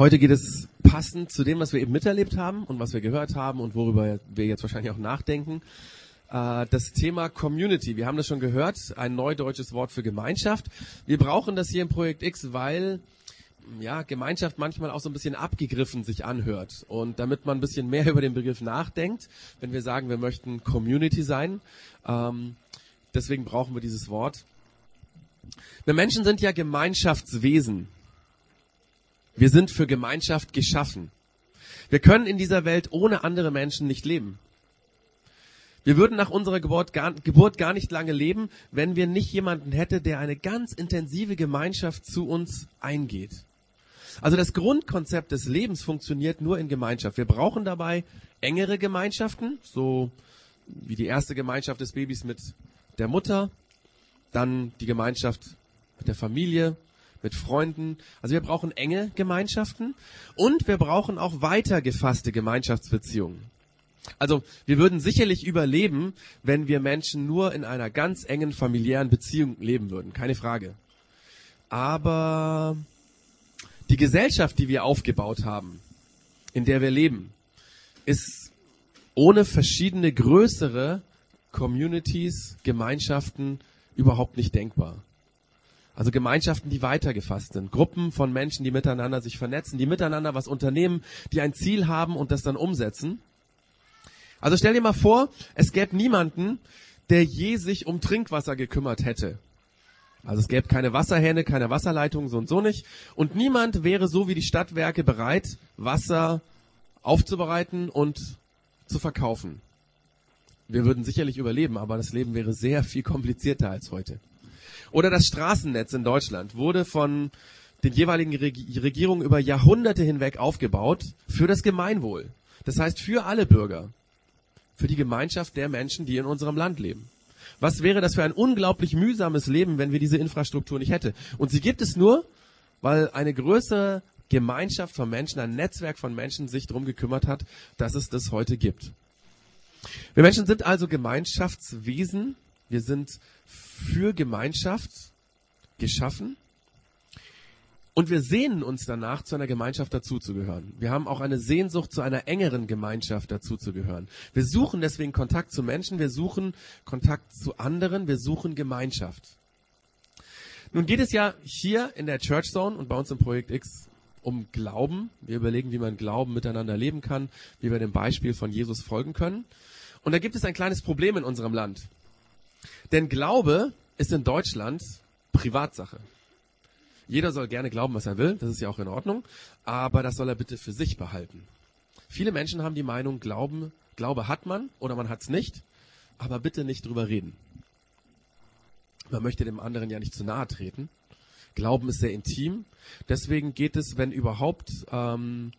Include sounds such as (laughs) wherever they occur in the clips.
Heute geht es passend zu dem, was wir eben miterlebt haben und was wir gehört haben und worüber wir jetzt wahrscheinlich auch nachdenken. Äh, das Thema Community. Wir haben das schon gehört, ein neudeutsches Wort für Gemeinschaft. Wir brauchen das hier im Projekt X, weil ja, Gemeinschaft manchmal auch so ein bisschen abgegriffen sich anhört. Und damit man ein bisschen mehr (laughs) über den Begriff nachdenkt, wenn wir sagen, wir möchten Community sein, ähm, deswegen brauchen wir dieses Wort. Wir Menschen sind ja Gemeinschaftswesen. Wir sind für Gemeinschaft geschaffen. Wir können in dieser Welt ohne andere Menschen nicht leben. Wir würden nach unserer Geburt gar, Geburt gar nicht lange leben, wenn wir nicht jemanden hätte, der eine ganz intensive Gemeinschaft zu uns eingeht. Also das Grundkonzept des Lebens funktioniert nur in Gemeinschaft. Wir brauchen dabei engere Gemeinschaften, so wie die erste Gemeinschaft des Babys mit der Mutter, dann die Gemeinschaft mit der Familie, mit Freunden. Also wir brauchen enge Gemeinschaften und wir brauchen auch weiter gefasste Gemeinschaftsbeziehungen. Also wir würden sicherlich überleben, wenn wir Menschen nur in einer ganz engen familiären Beziehung leben würden, keine Frage. Aber die Gesellschaft, die wir aufgebaut haben, in der wir leben, ist ohne verschiedene größere Communities, Gemeinschaften überhaupt nicht denkbar. Also Gemeinschaften, die weitergefasst sind. Gruppen von Menschen, die miteinander sich vernetzen, die miteinander was unternehmen, die ein Ziel haben und das dann umsetzen. Also stell dir mal vor, es gäbe niemanden, der je sich um Trinkwasser gekümmert hätte. Also es gäbe keine Wasserhähne, keine Wasserleitungen, so und so nicht. Und niemand wäre so wie die Stadtwerke bereit, Wasser aufzubereiten und zu verkaufen. Wir würden sicherlich überleben, aber das Leben wäre sehr viel komplizierter als heute. Oder das Straßennetz in Deutschland wurde von den jeweiligen Regierungen über Jahrhunderte hinweg aufgebaut für das Gemeinwohl. Das heißt für alle Bürger für die Gemeinschaft der Menschen, die in unserem Land leben. Was wäre das für ein unglaublich mühsames Leben, wenn wir diese Infrastruktur nicht hätten? Und sie gibt es nur, weil eine größere Gemeinschaft von Menschen, ein Netzwerk von Menschen sich darum gekümmert hat, dass es das heute gibt. Wir Menschen sind also Gemeinschaftswesen. Wir sind für Gemeinschaft geschaffen. Und wir sehnen uns danach, zu einer Gemeinschaft dazuzugehören. Wir haben auch eine Sehnsucht, zu einer engeren Gemeinschaft dazuzugehören. Wir suchen deswegen Kontakt zu Menschen, wir suchen Kontakt zu anderen, wir suchen Gemeinschaft. Nun geht es ja hier in der Church Zone und bei uns im Projekt X um Glauben. Wir überlegen, wie man Glauben miteinander leben kann, wie wir dem Beispiel von Jesus folgen können. Und da gibt es ein kleines Problem in unserem Land. Denn Glaube ist in Deutschland Privatsache. Jeder soll gerne glauben, was er will, das ist ja auch in Ordnung, aber das soll er bitte für sich behalten. Viele Menschen haben die Meinung, Glauben, Glaube hat man oder man hat es nicht, aber bitte nicht drüber reden. Man möchte dem anderen ja nicht zu nahe treten. Glauben ist sehr intim. Deswegen geht es, wenn überhaupt, ähm,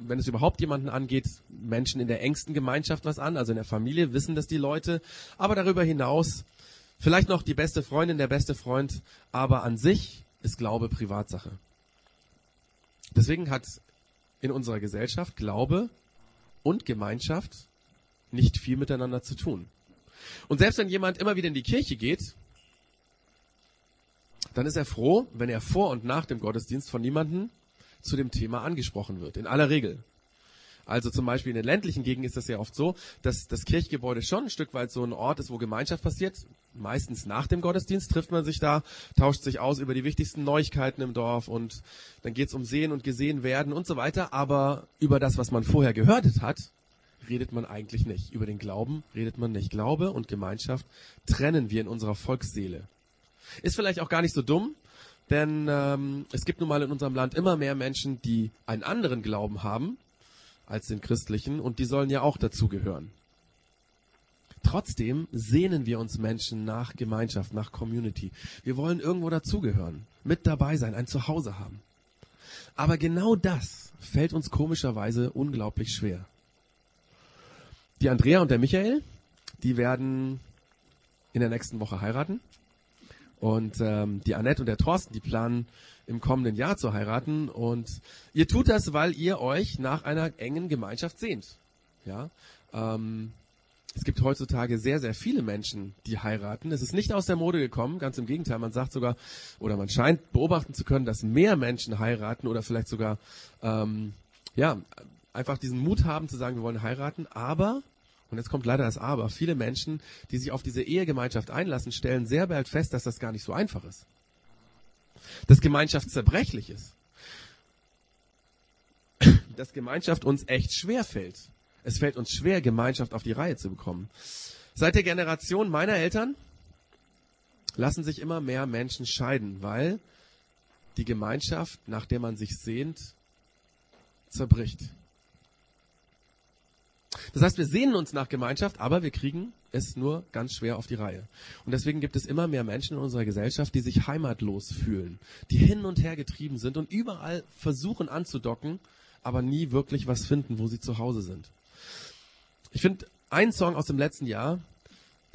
wenn es überhaupt jemanden angeht, Menschen in der engsten Gemeinschaft was an, also in der Familie wissen das die Leute. Aber darüber hinaus Vielleicht noch die beste Freundin, der beste Freund, aber an sich ist Glaube Privatsache. Deswegen hat in unserer Gesellschaft Glaube und Gemeinschaft nicht viel miteinander zu tun. Und selbst wenn jemand immer wieder in die Kirche geht, dann ist er froh, wenn er vor und nach dem Gottesdienst von niemandem zu dem Thema angesprochen wird. In aller Regel. Also zum Beispiel in den ländlichen Gegenden ist das ja oft so, dass das Kirchgebäude schon ein Stück weit so ein Ort ist, wo Gemeinschaft passiert. Meistens nach dem Gottesdienst trifft man sich da, tauscht sich aus über die wichtigsten Neuigkeiten im Dorf und dann geht's um Sehen und Gesehen werden und so weiter. Aber über das, was man vorher gehört hat, redet man eigentlich nicht. Über den Glauben redet man nicht. Glaube und Gemeinschaft trennen wir in unserer Volksseele. Ist vielleicht auch gar nicht so dumm, denn ähm, es gibt nun mal in unserem Land immer mehr Menschen, die einen anderen Glauben haben als den christlichen und die sollen ja auch dazugehören. Trotzdem sehnen wir uns Menschen nach Gemeinschaft, nach Community. Wir wollen irgendwo dazugehören, mit dabei sein, ein Zuhause haben. Aber genau das fällt uns komischerweise unglaublich schwer. Die Andrea und der Michael, die werden in der nächsten Woche heiraten. Und ähm, die Annette und der Thorsten, die planen im kommenden Jahr zu heiraten. Und ihr tut das, weil ihr euch nach einer engen Gemeinschaft sehnt. Ja, ähm, es gibt heutzutage sehr, sehr viele Menschen, die heiraten. Es ist nicht aus der Mode gekommen, ganz im Gegenteil. Man sagt sogar, oder man scheint beobachten zu können, dass mehr Menschen heiraten oder vielleicht sogar, ähm, ja, einfach diesen Mut haben zu sagen, wir wollen heiraten. Aber, und jetzt kommt leider das Aber, viele Menschen, die sich auf diese Ehegemeinschaft einlassen, stellen sehr bald fest, dass das gar nicht so einfach ist. Dass Gemeinschaft zerbrechlich ist. Dass Gemeinschaft uns echt schwer fällt. Es fällt uns schwer, Gemeinschaft auf die Reihe zu bekommen. Seit der Generation meiner Eltern lassen sich immer mehr Menschen scheiden, weil die Gemeinschaft, nach der man sich sehnt, zerbricht. Das heißt, wir sehnen uns nach Gemeinschaft, aber wir kriegen es nur ganz schwer auf die Reihe. Und deswegen gibt es immer mehr Menschen in unserer Gesellschaft, die sich heimatlos fühlen, die hin und her getrieben sind und überall versuchen anzudocken, aber nie wirklich was finden, wo sie zu Hause sind. Ich finde einen Song aus dem letzten Jahr,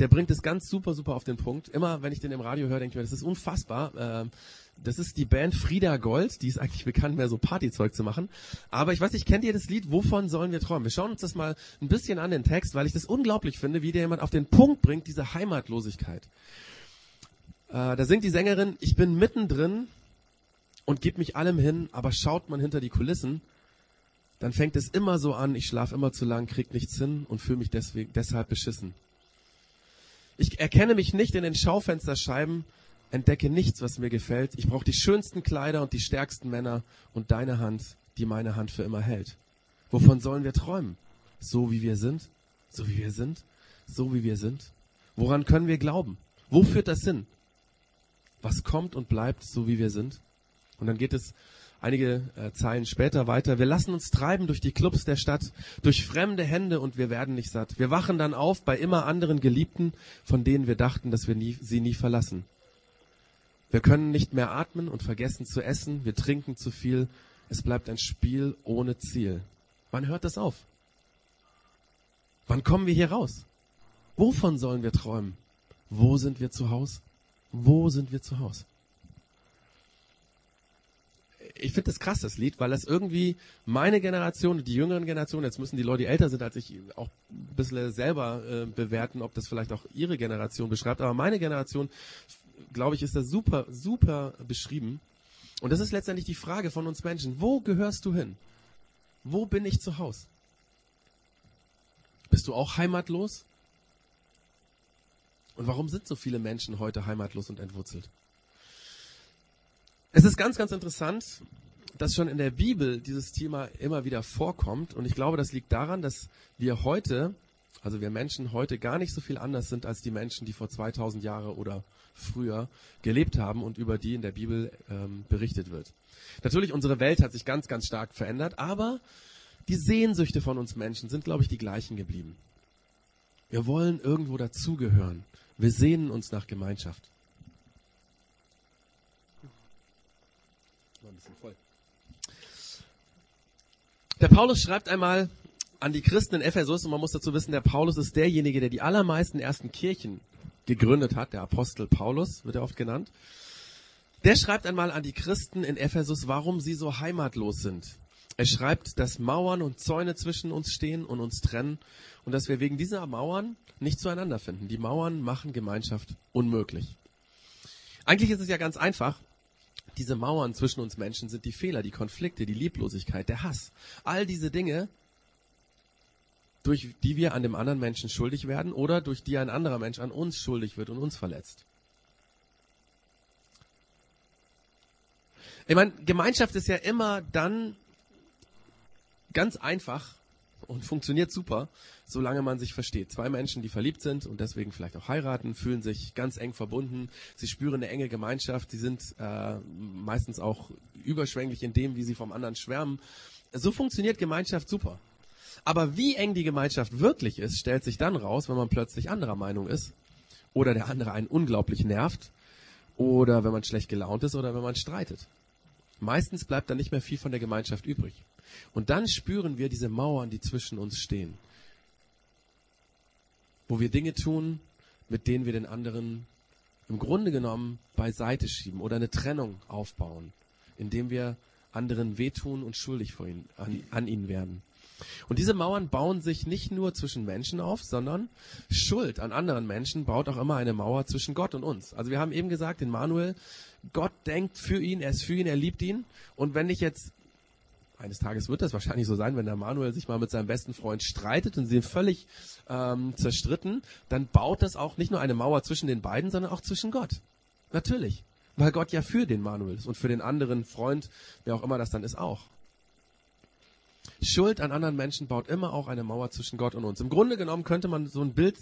der bringt es ganz super, super auf den Punkt. Immer, wenn ich den im Radio höre, denke ich mir, das ist unfassbar. Ähm, das ist die Band Frieda Gold, die ist eigentlich bekannt, mehr so Partyzeug zu machen. Aber ich weiß nicht, kennt ihr das Lied, Wovon sollen wir träumen? Wir schauen uns das mal ein bisschen an, den Text, weil ich das unglaublich finde, wie der jemand auf den Punkt bringt, diese Heimatlosigkeit. Äh, da singt die Sängerin, ich bin mittendrin und gebe mich allem hin, aber schaut man hinter die Kulissen, dann fängt es immer so an, ich schlafe immer zu lang, krieg nichts hin und fühle mich deswegen, deshalb beschissen. Ich erkenne mich nicht in den Schaufensterscheiben, entdecke nichts, was mir gefällt. Ich brauche die schönsten Kleider und die stärksten Männer und deine Hand, die meine Hand für immer hält. Wovon sollen wir träumen? So wie wir sind? So wie wir sind? So wie wir sind? Woran können wir glauben? Wo führt das hin? Was kommt und bleibt so wie wir sind? Und dann geht es einige äh, Zeilen später weiter. Wir lassen uns treiben durch die Clubs der Stadt, durch fremde Hände und wir werden nicht satt. Wir wachen dann auf bei immer anderen Geliebten, von denen wir dachten, dass wir nie, sie nie verlassen. Wir können nicht mehr atmen und vergessen zu essen. Wir trinken zu viel. Es bleibt ein Spiel ohne Ziel. Wann hört das auf? Wann kommen wir hier raus? Wovon sollen wir träumen? Wo sind wir zu Hause? Wo sind wir zu Hause? Ich finde das krass, das Lied, weil das irgendwie meine Generation, die jüngeren Generationen, jetzt müssen die Leute, die älter sind als ich, auch ein bisschen selber äh, bewerten, ob das vielleicht auch ihre Generation beschreibt. Aber meine Generation, glaube ich, ist das super, super beschrieben. Und das ist letztendlich die Frage von uns Menschen. Wo gehörst du hin? Wo bin ich zu Hause? Bist du auch heimatlos? Und warum sind so viele Menschen heute heimatlos und entwurzelt? Es ist ganz, ganz interessant, dass schon in der Bibel dieses Thema immer wieder vorkommt. Und ich glaube, das liegt daran, dass wir heute, also wir Menschen heute gar nicht so viel anders sind als die Menschen, die vor 2000 Jahre oder früher gelebt haben und über die in der Bibel ähm, berichtet wird. Natürlich, unsere Welt hat sich ganz, ganz stark verändert, aber die Sehnsüchte von uns Menschen sind, glaube ich, die gleichen geblieben. Wir wollen irgendwo dazugehören. Wir sehnen uns nach Gemeinschaft. Bisschen voll. Der Paulus schreibt einmal an die Christen in Ephesus und man muss dazu wissen, der Paulus ist derjenige, der die allermeisten ersten Kirchen gegründet hat, der Apostel Paulus wird er oft genannt. Der schreibt einmal an die Christen in Ephesus, warum sie so heimatlos sind. Er schreibt, dass Mauern und Zäune zwischen uns stehen und uns trennen und dass wir wegen dieser Mauern nicht zueinander finden. Die Mauern machen Gemeinschaft unmöglich. Eigentlich ist es ja ganz einfach. Diese Mauern zwischen uns Menschen sind die Fehler, die Konflikte, die Lieblosigkeit, der Hass. All diese Dinge, durch die wir an dem anderen Menschen schuldig werden oder durch die ein anderer Mensch an uns schuldig wird und uns verletzt. Ich meine, Gemeinschaft ist ja immer dann ganz einfach, und funktioniert super, solange man sich versteht. Zwei Menschen, die verliebt sind und deswegen vielleicht auch heiraten, fühlen sich ganz eng verbunden. Sie spüren eine enge Gemeinschaft. Sie sind äh, meistens auch überschwänglich in dem, wie sie vom anderen schwärmen. So funktioniert Gemeinschaft super. Aber wie eng die Gemeinschaft wirklich ist, stellt sich dann raus, wenn man plötzlich anderer Meinung ist oder der andere einen unglaublich nervt oder wenn man schlecht gelaunt ist oder wenn man streitet. Meistens bleibt dann nicht mehr viel von der Gemeinschaft übrig. Und dann spüren wir diese Mauern, die zwischen uns stehen. Wo wir Dinge tun, mit denen wir den anderen im Grunde genommen beiseite schieben oder eine Trennung aufbauen, indem wir anderen wehtun und schuldig vor ihn, an, an ihnen werden. Und diese Mauern bauen sich nicht nur zwischen Menschen auf, sondern Schuld an anderen Menschen baut auch immer eine Mauer zwischen Gott und uns. Also wir haben eben gesagt, in Manuel, Gott denkt für ihn, er ist für ihn, er liebt ihn. Und wenn ich jetzt eines Tages wird das wahrscheinlich so sein, wenn der Manuel sich mal mit seinem besten Freund streitet und sie sind völlig ähm, zerstritten, dann baut das auch nicht nur eine Mauer zwischen den beiden, sondern auch zwischen Gott. Natürlich. Weil Gott ja für den Manuel ist und für den anderen Freund, wer auch immer das dann ist, auch. Schuld an anderen Menschen baut immer auch eine Mauer zwischen Gott und uns. Im Grunde genommen könnte man so ein Bild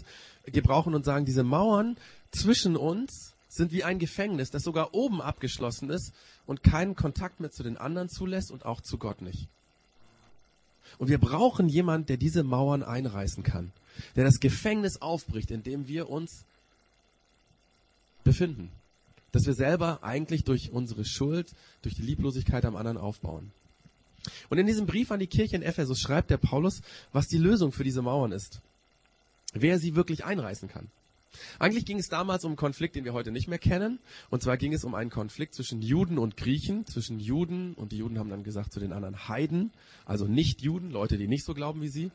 gebrauchen und sagen, diese Mauern zwischen uns sind wie ein Gefängnis, das sogar oben abgeschlossen ist und keinen Kontakt mehr zu den anderen zulässt und auch zu Gott nicht. Und wir brauchen jemanden, der diese Mauern einreißen kann, der das Gefängnis aufbricht, in dem wir uns befinden. Dass wir selber eigentlich durch unsere Schuld, durch die Lieblosigkeit am anderen aufbauen. Und in diesem Brief an die Kirche in Ephesus schreibt der Paulus, was die Lösung für diese Mauern ist. Wer sie wirklich einreißen kann. Eigentlich ging es damals um einen Konflikt, den wir heute nicht mehr kennen. Und zwar ging es um einen Konflikt zwischen Juden und Griechen, zwischen Juden, und die Juden haben dann gesagt zu den anderen Heiden, also Nicht-Juden, Leute, die nicht so glauben wie sie.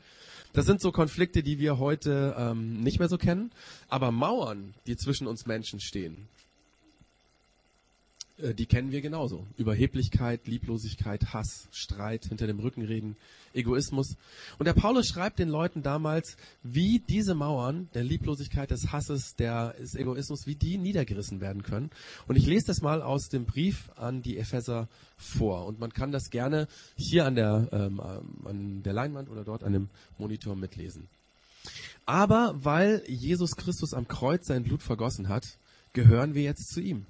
Das sind so Konflikte, die wir heute ähm, nicht mehr so kennen. Aber Mauern, die zwischen uns Menschen stehen, die kennen wir genauso. Überheblichkeit, Lieblosigkeit, Hass, Streit, hinter dem Rücken reden, Egoismus. Und der Paulus schreibt den Leuten damals, wie diese Mauern der Lieblosigkeit, des Hasses, des Egoismus, wie die niedergerissen werden können. Und ich lese das mal aus dem Brief an die Epheser vor. Und man kann das gerne hier an der, ähm, an der Leinwand oder dort an dem Monitor mitlesen. Aber weil Jesus Christus am Kreuz sein Blut vergossen hat, gehören wir jetzt zu ihm.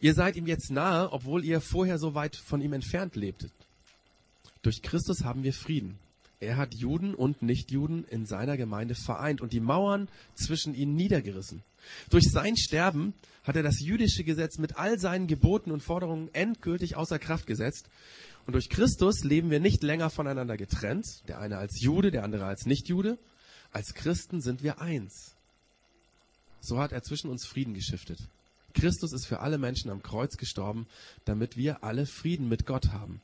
Ihr seid ihm jetzt nahe, obwohl ihr vorher so weit von ihm entfernt lebtet. Durch Christus haben wir Frieden. Er hat Juden und Nichtjuden in seiner Gemeinde vereint und die Mauern zwischen ihnen niedergerissen. Durch sein Sterben hat er das jüdische Gesetz mit all seinen Geboten und Forderungen endgültig außer Kraft gesetzt. Und durch Christus leben wir nicht länger voneinander getrennt, der eine als Jude, der andere als Nichtjude. Als Christen sind wir eins. So hat er zwischen uns Frieden geschiftet. Christus ist für alle Menschen am Kreuz gestorben, damit wir alle Frieden mit Gott haben.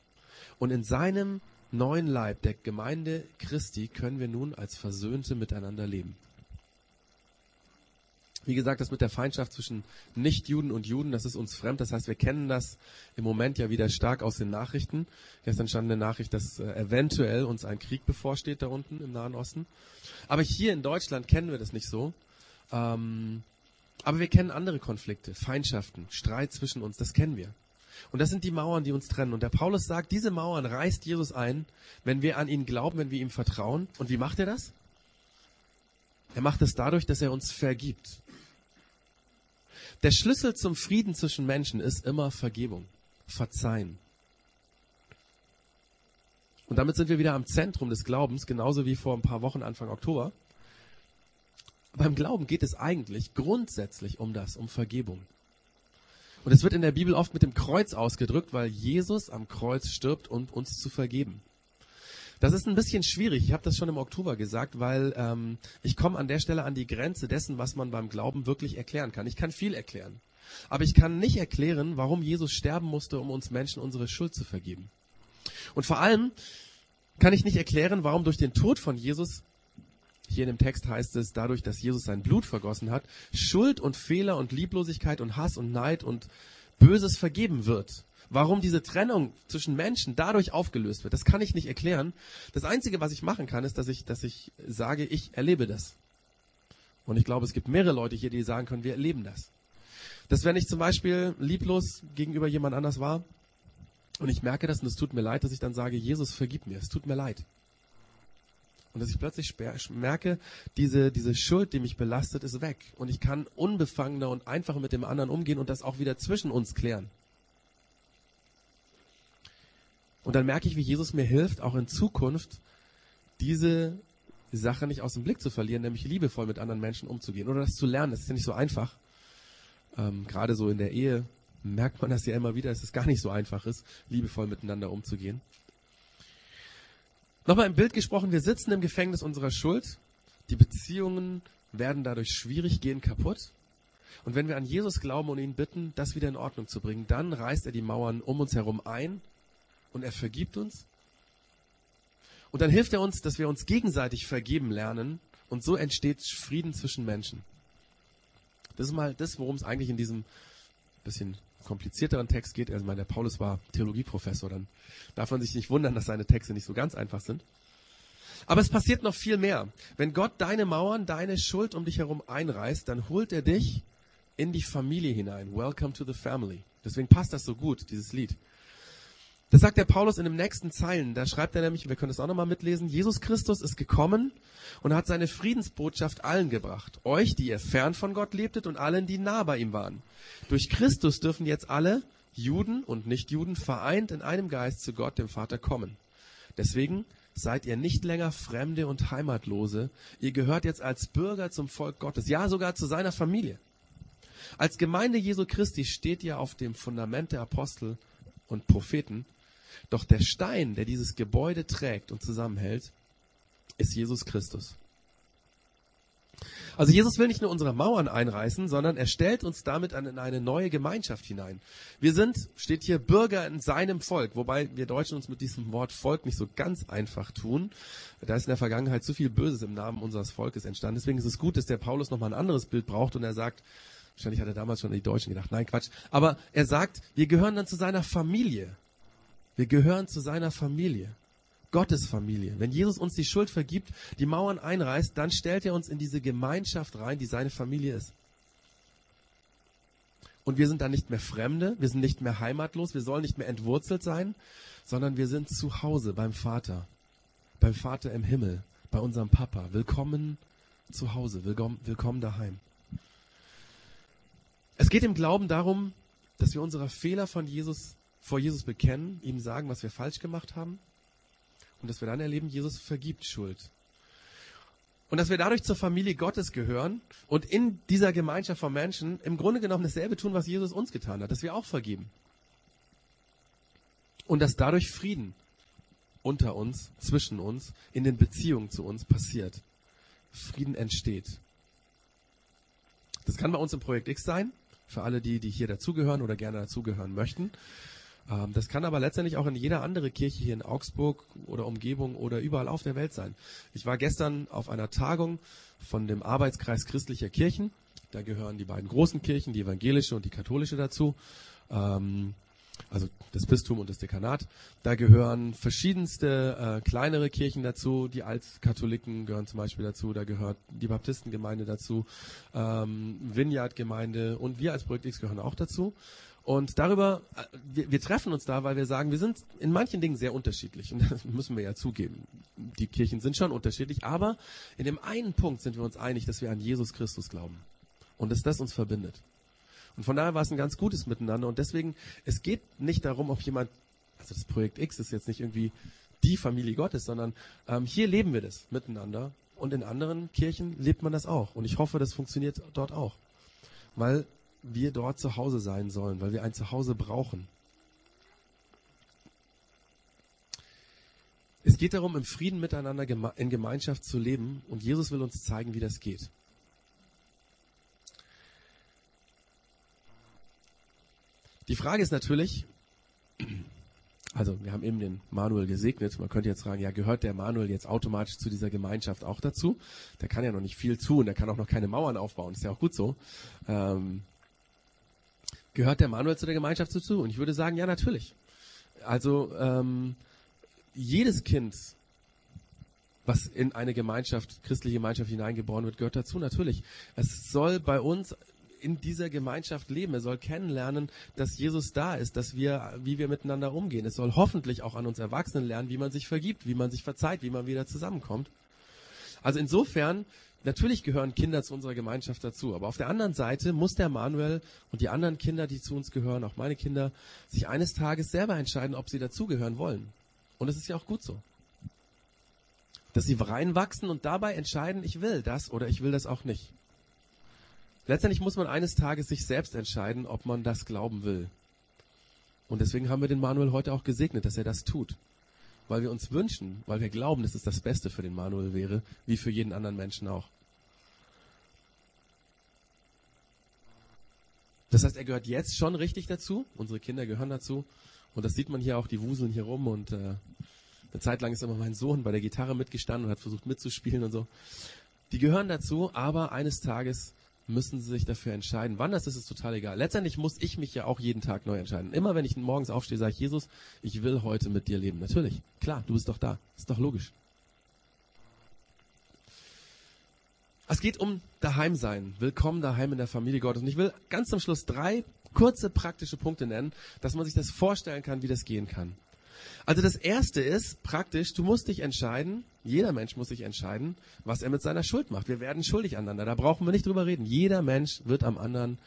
Und in seinem neuen Leib, der Gemeinde Christi, können wir nun als Versöhnte miteinander leben. Wie gesagt, das mit der Feindschaft zwischen Nichtjuden und Juden, das ist uns fremd. Das heißt, wir kennen das im Moment ja wieder stark aus den Nachrichten. Gestern stand eine Nachricht, dass äh, eventuell uns ein Krieg bevorsteht da unten im Nahen Osten. Aber hier in Deutschland kennen wir das nicht so. Ähm, aber wir kennen andere Konflikte, Feindschaften, Streit zwischen uns, das kennen wir. Und das sind die Mauern, die uns trennen. Und der Paulus sagt, diese Mauern reißt Jesus ein, wenn wir an ihn glauben, wenn wir ihm vertrauen. Und wie macht er das? Er macht es dadurch, dass er uns vergibt. Der Schlüssel zum Frieden zwischen Menschen ist immer Vergebung, Verzeihen. Und damit sind wir wieder am Zentrum des Glaubens, genauso wie vor ein paar Wochen Anfang Oktober. Beim Glauben geht es eigentlich grundsätzlich um das, um Vergebung. Und es wird in der Bibel oft mit dem Kreuz ausgedrückt, weil Jesus am Kreuz stirbt, um uns zu vergeben. Das ist ein bisschen schwierig. Ich habe das schon im Oktober gesagt, weil ähm, ich komme an der Stelle an die Grenze dessen, was man beim Glauben wirklich erklären kann. Ich kann viel erklären, aber ich kann nicht erklären, warum Jesus sterben musste, um uns Menschen unsere Schuld zu vergeben. Und vor allem kann ich nicht erklären, warum durch den Tod von Jesus hier in dem Text heißt es, dadurch, dass Jesus sein Blut vergossen hat, Schuld und Fehler und Lieblosigkeit und Hass und Neid und Böses vergeben wird. Warum diese Trennung zwischen Menschen dadurch aufgelöst wird, das kann ich nicht erklären. Das Einzige, was ich machen kann, ist, dass ich, dass ich sage, ich erlebe das. Und ich glaube, es gibt mehrere Leute hier, die sagen können, wir erleben das. Dass wenn ich zum Beispiel lieblos gegenüber jemand anders war und ich merke das und es tut mir leid, dass ich dann sage, Jesus, vergib mir, es tut mir leid. Und dass ich plötzlich merke, diese, diese Schuld, die mich belastet, ist weg. Und ich kann unbefangener und einfacher mit dem anderen umgehen und das auch wieder zwischen uns klären. Und dann merke ich, wie Jesus mir hilft, auch in Zukunft diese Sache nicht aus dem Blick zu verlieren, nämlich liebevoll mit anderen Menschen umzugehen oder das zu lernen. Das ist ja nicht so einfach. Ähm, Gerade so in der Ehe merkt man das ja immer wieder, dass es gar nicht so einfach ist, liebevoll miteinander umzugehen. Nochmal im Bild gesprochen, wir sitzen im Gefängnis unserer Schuld. Die Beziehungen werden dadurch schwierig, gehen kaputt. Und wenn wir an Jesus glauben und ihn bitten, das wieder in Ordnung zu bringen, dann reißt er die Mauern um uns herum ein und er vergibt uns Und dann hilft er uns, dass wir uns gegenseitig vergeben lernen und so entsteht Frieden zwischen Menschen. Das ist mal das, worum es eigentlich in diesem bisschen komplizierteren Text geht. Also, der Paulus war Theologieprofessor, dann darf man sich nicht wundern, dass seine Texte nicht so ganz einfach sind. Aber es passiert noch viel mehr. Wenn Gott deine Mauern, deine Schuld um dich herum einreißt, dann holt er dich in die Familie hinein. Welcome to the family. Deswegen passt das so gut, dieses Lied. Das sagt der Paulus in den nächsten Zeilen. Da schreibt er nämlich, wir können das auch nochmal mitlesen, Jesus Christus ist gekommen und hat seine Friedensbotschaft allen gebracht. Euch, die ihr fern von Gott lebtet und allen, die nah bei ihm waren. Durch Christus dürfen jetzt alle, Juden und Nichtjuden, vereint in einem Geist zu Gott, dem Vater, kommen. Deswegen seid ihr nicht länger Fremde und Heimatlose. Ihr gehört jetzt als Bürger zum Volk Gottes, ja sogar zu seiner Familie. Als Gemeinde Jesu Christi steht ihr auf dem Fundament der Apostel und Propheten. Doch der Stein, der dieses Gebäude trägt und zusammenhält, ist Jesus Christus. Also Jesus will nicht nur unsere Mauern einreißen, sondern er stellt uns damit in eine neue Gemeinschaft hinein. Wir sind, steht hier, Bürger in seinem Volk, wobei wir Deutschen uns mit diesem Wort Volk nicht so ganz einfach tun. Da ist in der Vergangenheit zu viel Böses im Namen unseres Volkes entstanden. Deswegen ist es gut, dass der Paulus nochmal ein anderes Bild braucht und er sagt, wahrscheinlich hat er damals schon an die Deutschen gedacht, nein Quatsch, aber er sagt, wir gehören dann zu seiner Familie. Wir gehören zu seiner Familie. Gottes Familie. Wenn Jesus uns die Schuld vergibt, die Mauern einreißt, dann stellt er uns in diese Gemeinschaft rein, die seine Familie ist. Und wir sind dann nicht mehr Fremde, wir sind nicht mehr heimatlos, wir sollen nicht mehr entwurzelt sein, sondern wir sind zu Hause beim Vater, beim Vater im Himmel, bei unserem Papa. Willkommen zu Hause, willkommen, willkommen daheim. Es geht im Glauben darum, dass wir unsere Fehler von Jesus vor Jesus bekennen, ihm sagen, was wir falsch gemacht haben und dass wir dann erleben, Jesus vergibt Schuld. Und dass wir dadurch zur Familie Gottes gehören und in dieser Gemeinschaft von Menschen im Grunde genommen dasselbe tun, was Jesus uns getan hat, dass wir auch vergeben. Und dass dadurch Frieden unter uns, zwischen uns, in den Beziehungen zu uns passiert. Frieden entsteht. Das kann bei uns im Projekt X sein, für alle die, die hier dazugehören oder gerne dazugehören möchten. Ähm, das kann aber letztendlich auch in jeder andere Kirche hier in Augsburg oder Umgebung oder überall auf der Welt sein. Ich war gestern auf einer Tagung von dem Arbeitskreis christlicher Kirchen. Da gehören die beiden großen Kirchen, die evangelische und die katholische dazu. Ähm, also das Bistum und das Dekanat. Da gehören verschiedenste äh, kleinere Kirchen dazu. Die Altkatholiken gehören zum Beispiel dazu. Da gehört die Baptistengemeinde dazu, ähm, Vineyard-Gemeinde und wir als Projekt X gehören auch dazu. Und darüber, äh, wir, wir, treffen uns da, weil wir sagen, wir sind in manchen Dingen sehr unterschiedlich. Und (laughs) das müssen wir ja zugeben. Die Kirchen sind schon unterschiedlich, aber in dem einen Punkt sind wir uns einig, dass wir an Jesus Christus glauben. Und dass das uns verbindet. Und von daher war es ein ganz gutes Miteinander. Und deswegen, es geht nicht darum, ob jemand, also das Projekt X ist jetzt nicht irgendwie die Familie Gottes, sondern ähm, hier leben wir das miteinander. Und in anderen Kirchen lebt man das auch. Und ich hoffe, das funktioniert dort auch. Weil wir dort zu Hause sein sollen, weil wir ein Zuhause brauchen. Es geht darum, im Frieden miteinander in Gemeinschaft zu leben und Jesus will uns zeigen, wie das geht. Die Frage ist natürlich, also wir haben eben den Manuel gesegnet, man könnte jetzt fragen, ja, gehört der Manuel jetzt automatisch zu dieser Gemeinschaft auch dazu? Der kann ja noch nicht viel tun, der kann auch noch keine Mauern aufbauen, ist ja auch gut so. Ähm, Gehört der Manuel zu der Gemeinschaft dazu? Und ich würde sagen, ja, natürlich. Also ähm, jedes Kind, was in eine Gemeinschaft, christliche Gemeinschaft hineingeboren wird, gehört dazu, natürlich. Es soll bei uns in dieser Gemeinschaft leben. Er soll kennenlernen, dass Jesus da ist, dass wir, wie wir miteinander umgehen. Es soll hoffentlich auch an uns Erwachsenen lernen, wie man sich vergibt, wie man sich verzeiht, wie man wieder zusammenkommt. Also insofern Natürlich gehören Kinder zu unserer Gemeinschaft dazu, aber auf der anderen Seite muss der Manuel und die anderen Kinder, die zu uns gehören, auch meine Kinder, sich eines Tages selber entscheiden, ob sie dazugehören wollen. Und es ist ja auch gut so. Dass sie reinwachsen und dabei entscheiden, ich will das oder ich will das auch nicht. Letztendlich muss man eines Tages sich selbst entscheiden, ob man das glauben will. Und deswegen haben wir den Manuel heute auch gesegnet, dass er das tut weil wir uns wünschen, weil wir glauben, dass es das Beste für den Manuel wäre, wie für jeden anderen Menschen auch. Das heißt, er gehört jetzt schon richtig dazu. Unsere Kinder gehören dazu. Und das sieht man hier auch, die wuseln hier rum und äh, Eine Zeit lang ist immer mein Sohn bei der Gitarre mitgestanden und hat versucht mitzuspielen und so. Die gehören dazu, aber eines Tages müssen sie sich dafür entscheiden. Wann das ist, ist total egal. Letztendlich muss ich mich ja auch jeden Tag neu entscheiden. Immer wenn ich morgens aufstehe, sage ich, Jesus, ich will heute mit dir leben. Natürlich, klar, du bist doch da. Ist doch logisch. Es geht um daheim sein. Willkommen daheim in der Familie Gottes. Und ich will ganz zum Schluss drei kurze praktische Punkte nennen, dass man sich das vorstellen kann, wie das gehen kann. Also das erste ist praktisch, du musst dich entscheiden, jeder Mensch muss sich entscheiden, was er mit seiner Schuld macht. Wir werden schuldig aneinander, da brauchen wir nicht drüber reden. Jeder Mensch wird am anderen,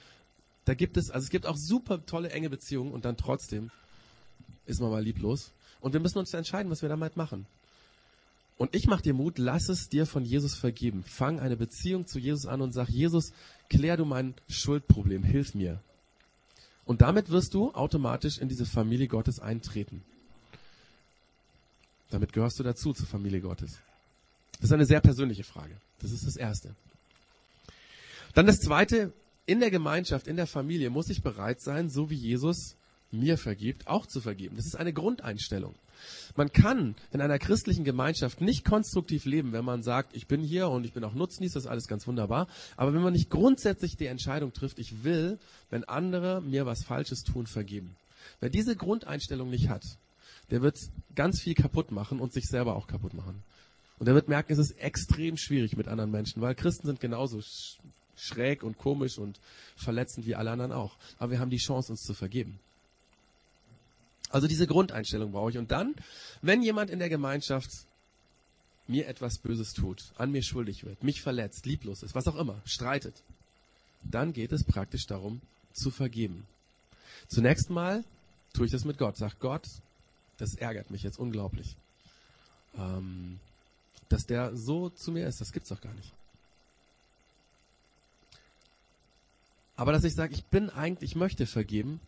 da gibt es, also es gibt auch super tolle enge Beziehungen und dann trotzdem ist man mal lieblos. Und wir müssen uns entscheiden, was wir damit machen. Und ich mache dir Mut, lass es dir von Jesus vergeben. Fang eine Beziehung zu Jesus an und sag, Jesus, klär du mein Schuldproblem, hilf mir. Und damit wirst du automatisch in diese Familie Gottes eintreten. Damit gehörst du dazu zur Familie Gottes. Das ist eine sehr persönliche Frage. Das ist das Erste. Dann das Zweite, in der Gemeinschaft, in der Familie muss ich bereit sein, so wie Jesus mir vergibt, auch zu vergeben. Das ist eine Grundeinstellung. Man kann in einer christlichen Gemeinschaft nicht konstruktiv leben, wenn man sagt, ich bin hier und ich bin auch Nutznieß, das ist alles ganz wunderbar. Aber wenn man nicht grundsätzlich die Entscheidung trifft, ich will, wenn andere mir was Falsches tun, vergeben. Wer diese Grundeinstellung nicht hat, der wird ganz viel kaputt machen und sich selber auch kaputt machen. Und er wird merken, es ist extrem schwierig mit anderen Menschen, weil Christen sind genauso schräg und komisch und verletzend wie alle anderen auch. Aber wir haben die Chance, uns zu vergeben. Also diese Grundeinstellung brauche ich. Und dann, wenn jemand in der Gemeinschaft mir etwas Böses tut, an mir schuldig wird, mich verletzt, lieblos ist, was auch immer, streitet, dann geht es praktisch darum, zu vergeben. Zunächst mal tue ich das mit Gott. Sag Gott, das ärgert mich jetzt unglaublich. Ähm, dass der so zu mir ist, das gibt's doch gar nicht. Aber dass ich sage, ich bin eigentlich, ich möchte vergeben,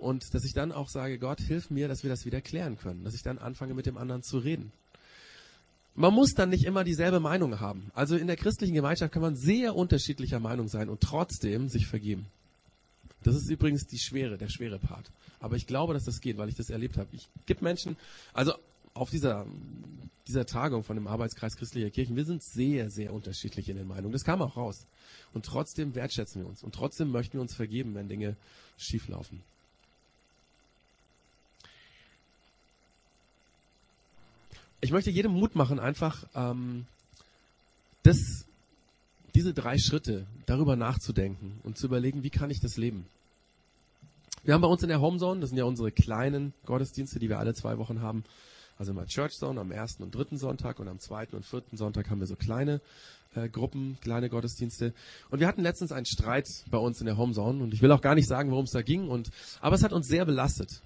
und dass ich dann auch sage, Gott, hilf mir, dass wir das wieder klären können. Dass ich dann anfange, mit dem anderen zu reden. Man muss dann nicht immer dieselbe Meinung haben. Also in der christlichen Gemeinschaft kann man sehr unterschiedlicher Meinung sein und trotzdem sich vergeben. Das ist übrigens die schwere, der schwere Part. Aber ich glaube, dass das geht, weil ich das erlebt habe. Ich gibt Menschen, also auf dieser, dieser Tagung von dem Arbeitskreis christlicher Kirchen, wir sind sehr, sehr unterschiedlich in den Meinungen. Das kam auch raus. Und trotzdem wertschätzen wir uns. Und trotzdem möchten wir uns vergeben, wenn Dinge schieflaufen. ich möchte jedem Mut machen, einfach ähm, das, diese drei Schritte darüber nachzudenken und zu überlegen, wie kann ich das leben. Wir haben bei uns in der Homezone, das sind ja unsere kleinen Gottesdienste, die wir alle zwei Wochen haben, also immer Church Zone am ersten und dritten Sonntag und am zweiten und vierten Sonntag haben wir so kleine äh, Gruppen, kleine Gottesdienste. Und wir hatten letztens einen Streit bei uns in der Homezone und ich will auch gar nicht sagen, worum es da ging. Und aber es hat uns sehr belastet.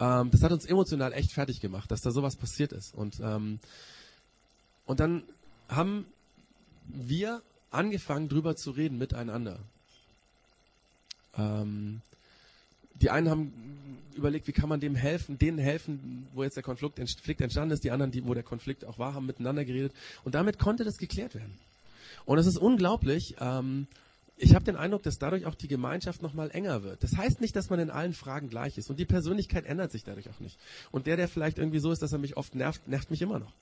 Ähm, das hat uns emotional echt fertig gemacht, dass da sowas passiert ist. Und, ähm, und dann haben wir angefangen, drüber zu reden miteinander. Ähm, die einen haben überlegt, wie kann man dem helfen, denen helfen, wo jetzt der Konflikt, entstanden ist. Die anderen, die, wo der Konflikt auch war, haben miteinander geredet. Und damit konnte das geklärt werden. Und es ist unglaublich, ähm, ich habe den Eindruck, dass dadurch auch die Gemeinschaft nochmal enger wird. Das heißt nicht, dass man in allen Fragen gleich ist. Und die Persönlichkeit ändert sich dadurch auch nicht. Und der, der vielleicht irgendwie so ist, dass er mich oft nervt, nervt mich immer noch.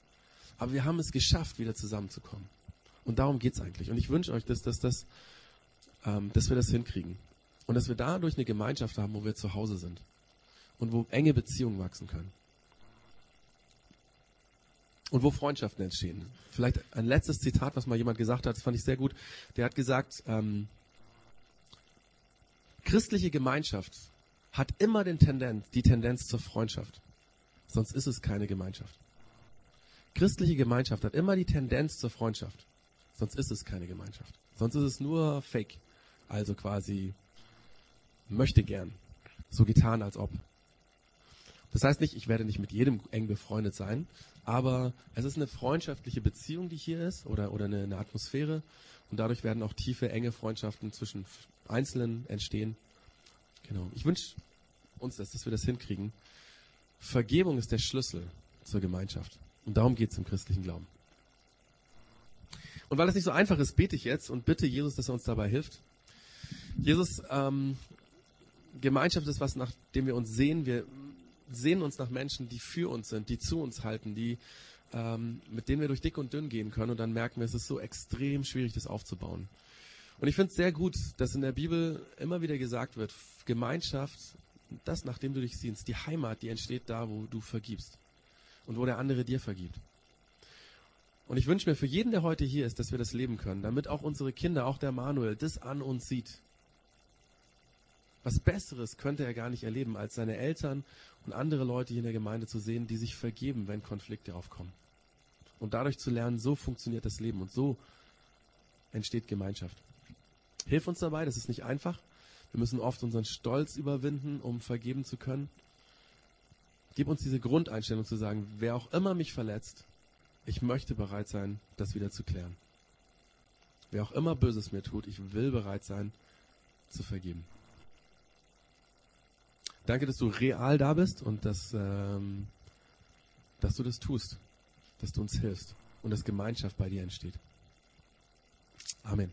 Aber wir haben es geschafft, wieder zusammenzukommen. Und darum geht's eigentlich. Und ich wünsche euch, dass, dass, dass, ähm, dass wir das hinkriegen. Und dass wir dadurch eine Gemeinschaft haben, wo wir zu Hause sind. Und wo enge Beziehungen wachsen können und wo Freundschaften entstehen. Vielleicht ein letztes Zitat, was mal jemand gesagt hat, das fand ich sehr gut. Der hat gesagt, ähm, christliche Gemeinschaft hat immer den Tendenz, die Tendenz zur Freundschaft. Sonst ist es keine Gemeinschaft. Christliche Gemeinschaft hat immer die Tendenz zur Freundschaft. Sonst ist es keine Gemeinschaft. Sonst ist es nur Fake. Also quasi möchte gern. So getan, als ob. Das heißt nicht, ich werde nicht mit jedem eng befreundet sein, aber es ist eine freundschaftliche Beziehung, die hier ist, oder, oder eine, eine Atmosphäre. Und dadurch werden auch tiefe, enge Freundschaften zwischen Einzelnen entstehen. Genau. Ich wünsche uns das, dass wir das hinkriegen. Vergebung ist der Schlüssel zur Gemeinschaft. Und darum geht es im christlichen Glauben. Und weil es nicht so einfach ist, bete ich jetzt und bitte Jesus, dass er uns dabei hilft. Jesus, ähm, Gemeinschaft ist was, nach dem wir uns sehen. Wir sehnen uns nach Menschen, die für uns sind, die zu uns halten, die ähm, mit denen wir durch dick und dünn gehen können und dann merken wir, es ist so extrem schwierig, das aufzubauen. Und ich finde es sehr gut, dass in der Bibel immer wieder gesagt wird, Gemeinschaft, das, nachdem du dich sehnst, die Heimat, die entsteht da, wo du vergibst und wo der andere dir vergibt. Und ich wünsche mir für jeden, der heute hier ist, dass wir das leben können, damit auch unsere Kinder, auch der Manuel, das an uns sieht. Was Besseres könnte er gar nicht erleben, als seine Eltern und andere Leute hier in der Gemeinde zu sehen, die sich vergeben, wenn Konflikte aufkommen. Und dadurch zu lernen, so funktioniert das Leben und so entsteht Gemeinschaft. Hilf uns dabei, das ist nicht einfach. Wir müssen oft unseren Stolz überwinden, um vergeben zu können. Gib uns diese Grundeinstellung zu sagen, wer auch immer mich verletzt, ich möchte bereit sein, das wieder zu klären. Wer auch immer Böses mir tut, ich will bereit sein, zu vergeben. Danke, dass du real da bist und dass, ähm, dass du das tust, dass du uns hilfst und dass Gemeinschaft bei dir entsteht. Amen.